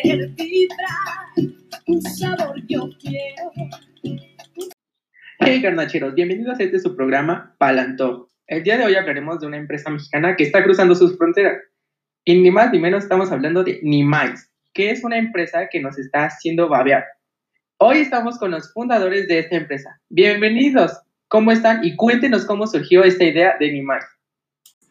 hacer vibrar un sabor yo quiero. Hey garnacheros, bienvenidos a este su programa Palantor. El día de hoy hablaremos de una empresa mexicana que está cruzando sus fronteras. Y ni más ni menos estamos hablando de Nimais, que es una empresa que nos está haciendo babear. Hoy estamos con los fundadores de esta empresa. Bienvenidos, ¿cómo están? Y cuéntenos cómo surgió esta idea de Nimais.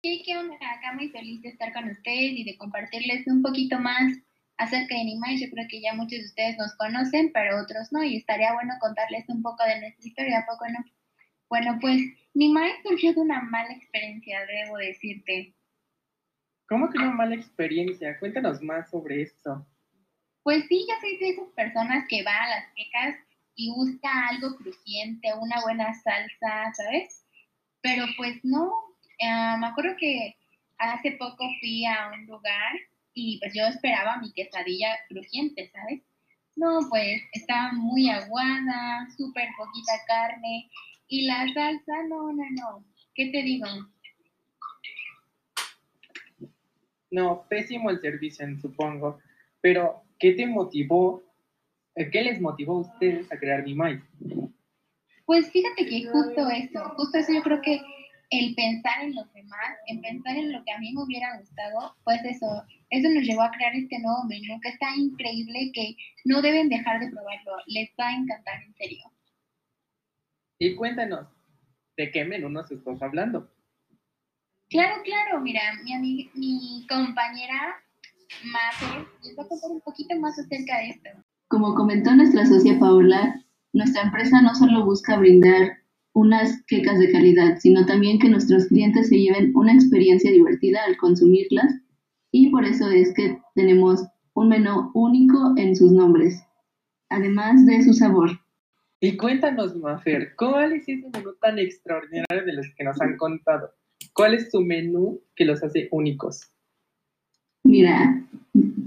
Sí, qué onda, acá muy feliz de estar con ustedes y de compartirles un poquito más acerca de Nimai. Yo creo que ya muchos de ustedes nos conocen, pero otros no, y estaría bueno contarles un poco de nuestra historia, ¿a poco no? Bueno, pues Nimai surgió de una mala experiencia, debo decirte. ¿Cómo que una mala experiencia? Cuéntanos más sobre esto. Pues sí, yo soy de esas personas que va a las quecas y busca algo crujiente, una buena salsa, ¿sabes? Pero pues no, eh, me acuerdo que hace poco fui a un lugar y pues yo esperaba mi quesadilla crujiente, ¿sabes? No, pues estaba muy aguada, súper poquita carne y la salsa, no, no, no. ¿Qué te digo? No, pésimo el servicio, supongo. Pero, ¿qué te motivó? eh, ¿Qué les motivó a ustedes a crear Nimai? Pues fíjate que justo eso, justo eso yo creo que el pensar en los demás, en pensar en lo que a mí me hubiera gustado, pues eso, eso nos llevó a crear este nuevo menú que está increíble, que no deben dejar de probarlo, les va a encantar en serio. Y cuéntanos, ¿de qué menú nos estás hablando? Claro, claro, mira, mi, ami- mi compañera Mafe les va a contar un poquito más acerca de esto. Como comentó nuestra socia Paula, nuestra empresa no solo busca brindar unas quecas de calidad, sino también que nuestros clientes se lleven una experiencia divertida al consumirlas y por eso es que tenemos un menú único en sus nombres, además de su sabor. Y cuéntanos, Mafer, ¿cuál es ese menú tan extraordinario de los que nos han contado? ¿Cuál es su menú que los hace únicos? Mira,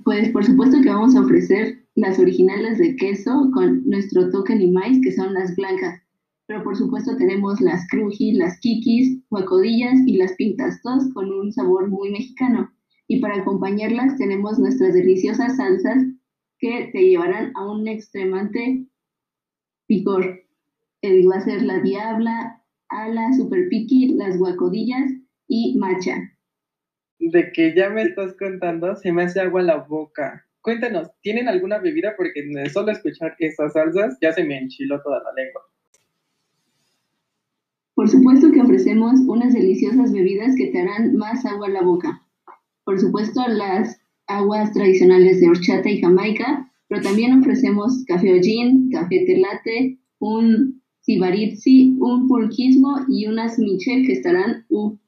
pues por supuesto que vamos a ofrecer las originales de queso con nuestro toque limais, que son las blancas. Pero por supuesto tenemos las cruji, las kikis, guacodillas y las pintas, todas con un sabor muy mexicano. Y para acompañarlas tenemos nuestras deliciosas salsas que te llevarán a un extremante picor. Eh, va a ser la diabla, ala, super piqui, las guacodillas y macha. De que ya me estás contando, se me hace agua la boca. Cuéntanos, ¿tienen alguna bebida? Porque solo escuchar esas salsas ya se me enchiló toda la lengua. Por supuesto que ofrecemos unas deliciosas bebidas que te harán más agua a la boca. Por supuesto, las aguas tradicionales de horchata y jamaica, pero también ofrecemos café ojin, café telate, un sibaritzi, un pulquismo y unas michel que estarán uh,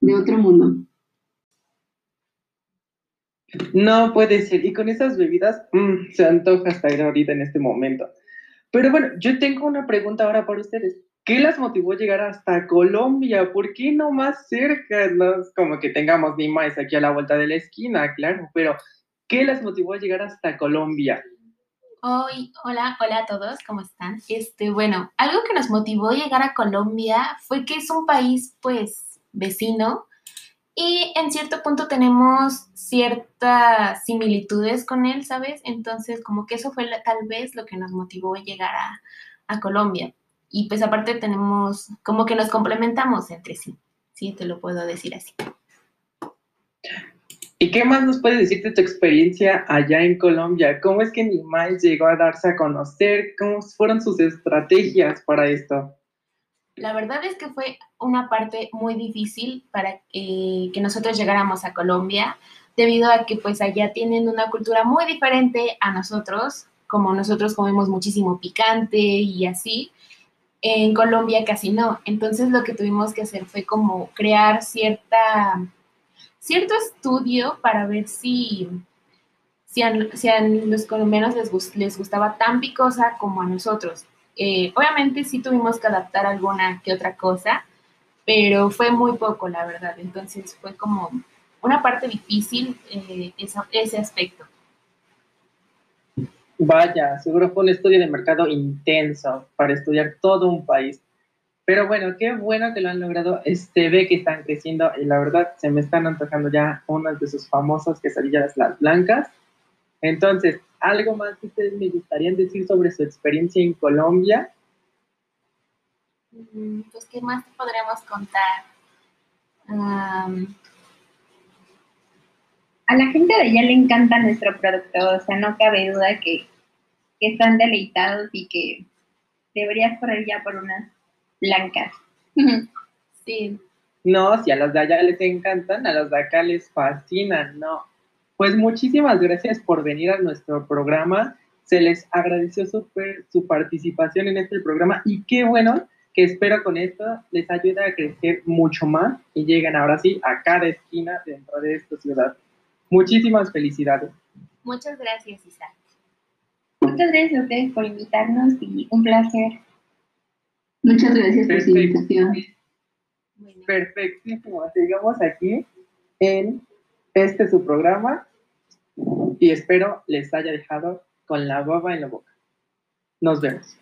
de otro mundo. No puede ser. Y con esas bebidas, mm, se antoja hasta ahorita en este momento. Pero bueno, yo tengo una pregunta ahora para ustedes. ¿Qué las motivó a llegar hasta Colombia? ¿Por qué no más cerca? No es como que tengamos ni más aquí a la vuelta de la esquina, claro, pero ¿qué las motivó a llegar hasta Colombia? Hoy, hola, hola a todos, ¿cómo están? Este, bueno, algo que nos motivó a llegar a Colombia fue que es un país, pues, vecino y en cierto punto tenemos ciertas similitudes con él, ¿sabes? Entonces, como que eso fue tal vez lo que nos motivó a llegar a Colombia. Y pues aparte tenemos, como que nos complementamos entre sí, sí, te lo puedo decir así. ¿Y qué más nos puedes decir de tu experiencia allá en Colombia? ¿Cómo es que Nimai llegó a darse a conocer? ¿Cómo fueron sus estrategias para esto? La verdad es que fue una parte muy difícil para eh, que nosotros llegáramos a Colombia, debido a que pues allá tienen una cultura muy diferente a nosotros, como nosotros comemos muchísimo picante y así. En Colombia casi no. Entonces lo que tuvimos que hacer fue como crear cierta, cierto estudio para ver si, si, a, si a los colombianos les, les gustaba tan picosa como a nosotros. Eh, obviamente sí tuvimos que adaptar alguna que otra cosa, pero fue muy poco, la verdad. Entonces fue como una parte difícil eh, ese aspecto. Vaya, seguro fue un estudio de mercado intenso para estudiar todo un país. Pero bueno, qué bueno que lo han logrado. Este ve que están creciendo y la verdad se me están antojando ya unas de sus famosas quesadillas las blancas. Entonces, algo más que ustedes me gustarían decir sobre su experiencia en Colombia. Mm, Pues, ¿qué más te podríamos contar? Am, A la gente de allá le encanta nuestro producto, o sea, no cabe duda que, que están deleitados y que deberías correr ya por unas blancas. sí, No, si a los de allá les encantan, a los de acá les fascinan, no. Pues muchísimas gracias por venir a nuestro programa. Se les agradeció súper su participación en este programa y qué bueno que espero con esto les ayude a crecer mucho más y lleguen ahora sí a cada esquina dentro de esta ciudad. Muchísimas felicidades. muchas gracias, Isa. Muchas gracias a ustedes por invitarnos y un placer. Muchas gracias por su invitación. Perfectísimo. Sigamos aquí en este su programa y espero les haya dejado con la baba en la boca. Nos vemos.